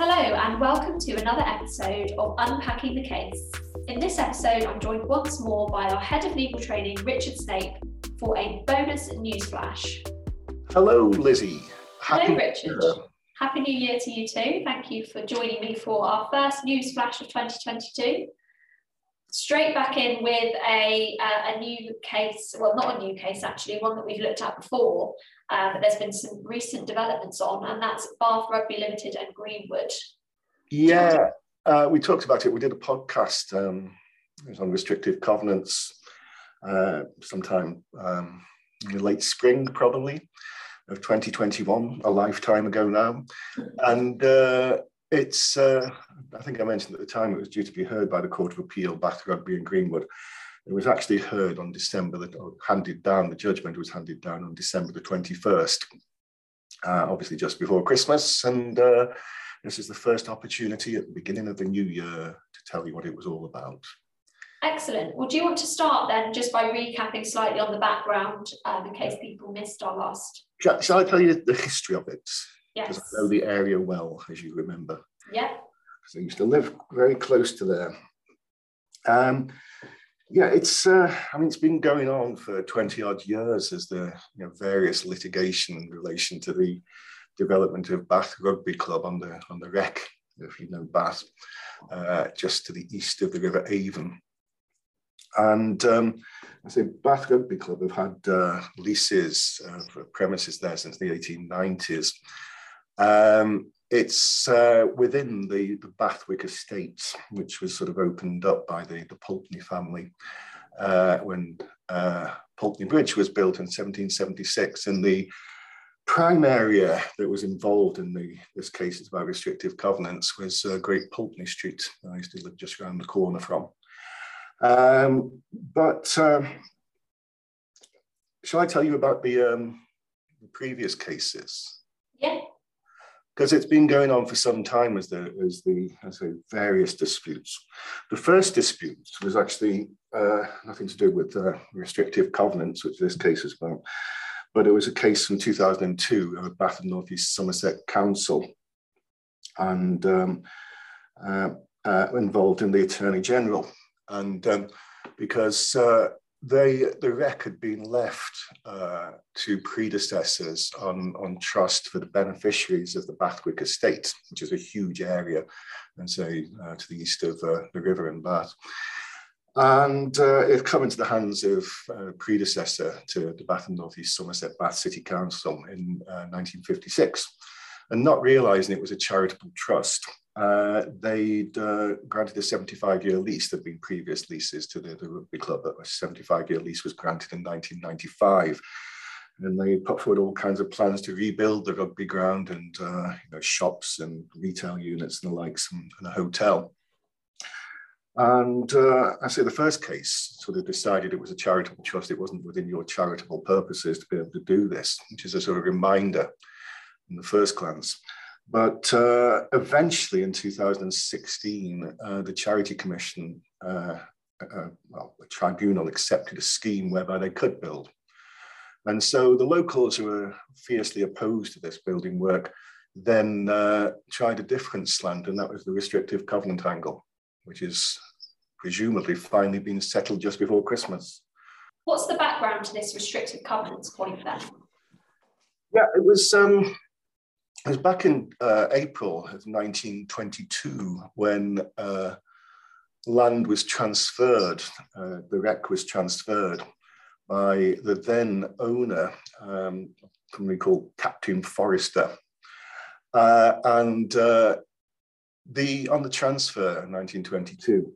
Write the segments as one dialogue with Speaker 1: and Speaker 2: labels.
Speaker 1: Hello, and welcome to another episode of Unpacking the Case. In this episode, I'm joined once more by our Head of Legal Training, Richard Snape, for a bonus news flash.
Speaker 2: Hello, Lizzie.
Speaker 1: Happy Hello, Richard. Year. Happy New Year to you too. Thank you for joining me for our first news flash of 2022 straight back in with a, uh, a new case, well, not a new case actually, one that we've looked at before, uh, but there's been some recent developments on, and that's Bath Rugby Limited and Greenwood.
Speaker 2: Yeah, uh, we talked about it. We did a podcast um, it was on restrictive covenants uh, sometime um, in the late spring, probably. Of 2021, a lifetime ago now, and uh, it's, uh, I think I mentioned at the time it was due to be heard by the Court of Appeal, Bath Rugby and Greenwood. It was actually heard on December, the, or handed down, the judgment was handed down on December the 21st, uh, obviously just before Christmas. And uh, this is the first opportunity at the beginning of the new year to tell you what it was all about.
Speaker 1: Excellent. Well, do you want to start then just by recapping slightly on the background um, in case people missed our last?
Speaker 2: Shall, shall I tell you the history of it?
Speaker 1: Yes.
Speaker 2: Because I know the area well, as you remember.
Speaker 1: Yeah.
Speaker 2: Because I used to live very close to there. Um, yeah, it's. Uh, I mean, it's been going on for twenty odd years as the you know, various litigation in relation to the development of Bath Rugby Club on the on the Rec, if you know Bath, uh, just to the east of the River Avon. And um, I say Bath Rugby Club have had uh, leases uh, for premises there since the 1890s. Um, it's uh, within the, the Bathwick estate, which was sort of opened up by the, the Pulteney family uh, when uh, Pulteney Bridge was built in 1776. And the prime area that was involved in the, this case about restrictive covenants was uh, Great Pulteney Street. I used to live just around the corner from. Um, but um, shall I tell you about the, um, the previous cases? Because it's been going on for some time as the as the as the various disputes. The first dispute was actually uh, nothing to do with uh, restrictive covenants, which this case is about, but it was a case from 2002 of Bath and North East Somerset Council, and um, uh, uh involved in the Attorney General, and um, because uh, they the Rec had been left uh, to predecessors on, on trust for the beneficiaries of the Bathwick estate, which is a huge area, and say uh, to the east of uh, the river in Bath. And uh, it come into the hands of uh, predecessor to the Bath and North East Somerset Bath City Council in 1956. Uh, and not realizing it was a charitable trust, uh, they'd uh, granted a 75 year lease. There'd been previous leases to the, the rugby club, but a 75 year lease was granted in 1995. And they put forward all kinds of plans to rebuild the rugby ground and uh, you know, shops and retail units and the likes and, and a hotel. And uh, I say the first case sort of decided it was a charitable trust. It wasn't within your charitable purposes to be able to do this, which is a sort of reminder in the first glance. But uh, eventually in 2016, uh, the Charity Commission, uh, uh, well, the tribunal accepted a scheme whereby they could build. And so the locals who were fiercely opposed to this building work then uh, tried a different slant, and that was the restrictive covenant angle, which is presumably finally been settled just before Christmas.
Speaker 1: What's the background to this restrictive covenants point then?
Speaker 2: Yeah, it was um, it was back in uh, April of 1922 when uh, land was transferred, uh, the Rec was transferred by the then owner, um, a company called Captain Forrester. Uh, and uh, the on the transfer in 1922,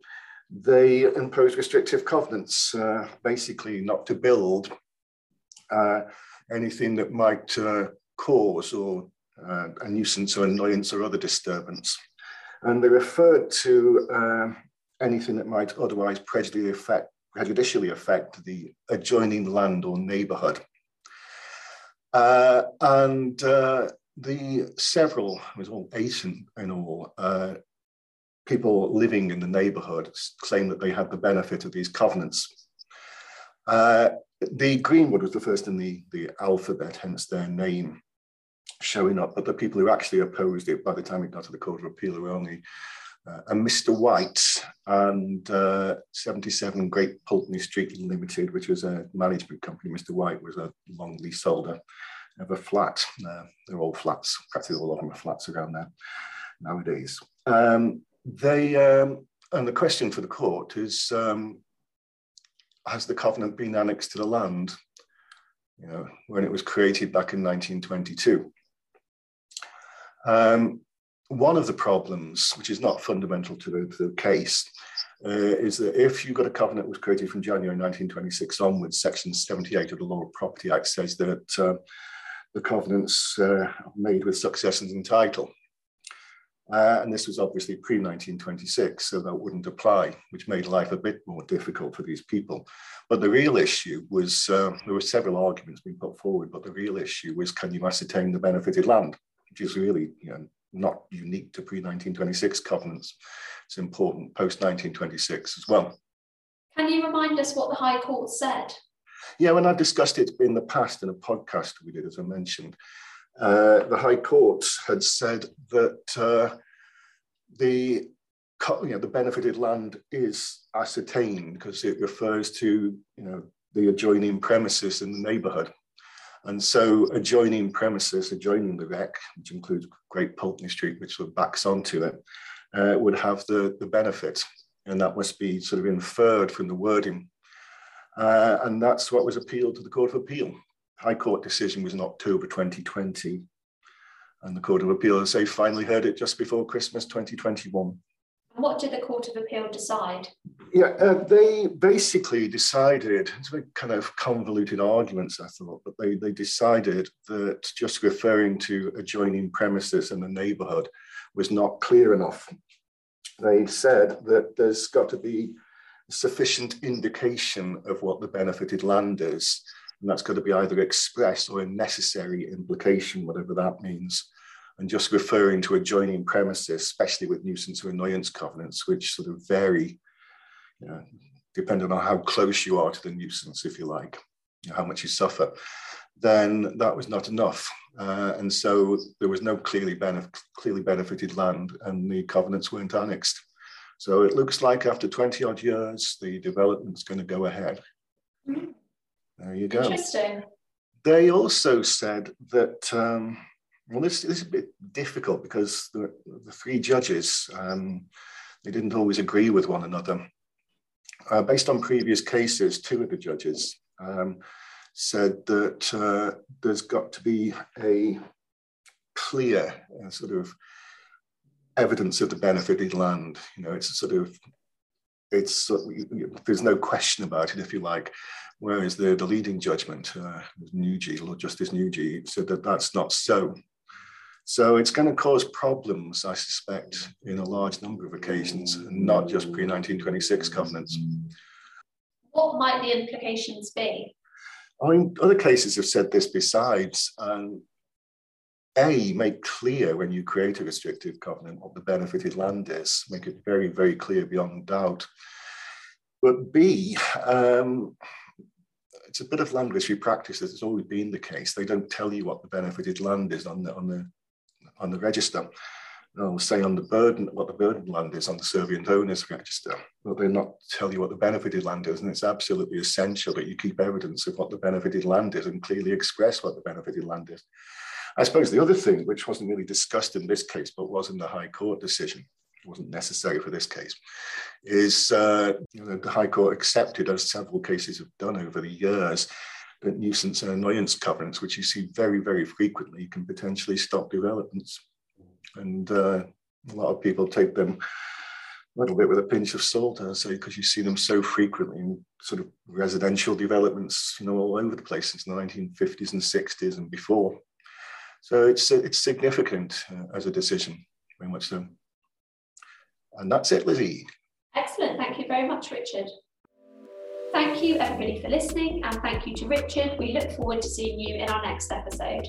Speaker 2: they imposed restrictive covenants, uh, basically not to build anything that might cause or uh, a nuisance or annoyance or other disturbance. And they referred to uh, anything that might otherwise prejudicially affect, prejudicially affect the adjoining land or neighbourhood. Uh, and uh, the several, it was all eight in, in all, uh, people living in the neighbourhood claim that they had the benefit of these covenants. Uh, the Greenwood was the first in the, the alphabet, hence their name. Showing up, but the people who actually opposed it by the time it got to the Court of Appeal were only uh, and Mr. White and uh, 77 Great Pulteney Street Limited, which was a management company. Mr. White was a long leaseholder of a flat. Uh, they're all flats, practically all of them are flats around there nowadays. Um, they um, and the question for the court is: um, Has the covenant been annexed to the land? You know, when it was created back in 1922. Um, one of the problems, which is not fundamental to the, the case, uh, is that if you've got a covenant that was created from January 1926 onwards, Section 78 of the Law of Property Act says that uh, the covenants uh, made with successors in title. Uh, and this was obviously pre 1926, so that wouldn't apply, which made life a bit more difficult for these people. But the real issue was uh, there were several arguments being put forward, but the real issue was can you ascertain the benefited land, which is really you know, not unique to pre 1926 covenants. It's important post 1926 as well.
Speaker 1: Can you remind us what the High Court said?
Speaker 2: Yeah, when I've discussed it in the past in a podcast we did, as I mentioned, uh, the High Court had said that uh, the you know, the benefited land is ascertained because it refers to you know the adjoining premises in the neighbourhood. And so adjoining premises, adjoining the Rec, which includes Great Pulteney Street, which sort of backs onto it, uh, would have the, the benefit. And that must be sort of inferred from the wording. Uh, and that's what was appealed to the Court of Appeal. High Court decision was in October 2020. And the Court of Appeal, as finally heard it just before Christmas 2021.
Speaker 1: What did the Court of Appeal decide?
Speaker 2: Yeah, uh, they basically decided, it's very kind of convoluted arguments, I thought, but they, they decided that just referring to adjoining premises and the neighbourhood was not clear enough. They said that there's got to be sufficient indication of what the benefited land is, and that's got to be either express or a necessary implication, whatever that means and just referring to adjoining premises, especially with nuisance or annoyance covenants, which sort of vary, you know, depending on how close you are to the nuisance, if you like, you know, how much you suffer, then that was not enough. Uh, and so there was no clearly, benef- clearly benefited land, and the covenants weren't annexed. So it looks like after 20 odd years, the development's going to go ahead. Mm-hmm. There you go.
Speaker 1: Interesting.
Speaker 2: They also said that. Um, well, this, this is a bit difficult because the, the three judges, um, they didn't always agree with one another. Uh, based on previous cases, two of the judges um, said that uh, there's got to be a clear uh, sort of evidence of the benefited land. You know, it's sort of, it's there's no question about it, if you like. Whereas the, the leading judgment, uh, Nugee, Lord Justice Nugee, said that that's not so. So it's going to cause problems, I suspect, in a large number of occasions, not just pre 1926 covenants.
Speaker 1: What might the implications be?
Speaker 2: I mean, other cases have said this besides. Um, a, make clear when you create a restrictive covenant what the benefited land is, make it very, very clear beyond doubt. But B, um, it's a bit of land registry practice that has always been the case. They don't tell you what the benefited land is on the, on the on the register. They'll say on the burden what the burden land is on the servient owners register, but they'll not tell you what the benefited land is. And it's absolutely essential that you keep evidence of what the benefited land is and clearly express what the benefited land is. I suppose the other thing, which wasn't really discussed in this case, but was in the High Court decision, wasn't necessary for this case, is uh, you know, the High Court accepted, as several cases have done over the years, nuisance and annoyance covenants, which you see very, very frequently, can potentially stop developments. And uh, a lot of people take them a little bit with a pinch of salt, I say, because you see them so frequently in sort of residential developments, you know, all over the place since the 1950s and 60s and before. So it's it's significant uh, as a decision, very much so. And that's it, Lizzie.
Speaker 1: Excellent. Thank you very much, Richard. Thank you, everybody, for listening, and thank you to Richard. We look forward to seeing you in our next episode.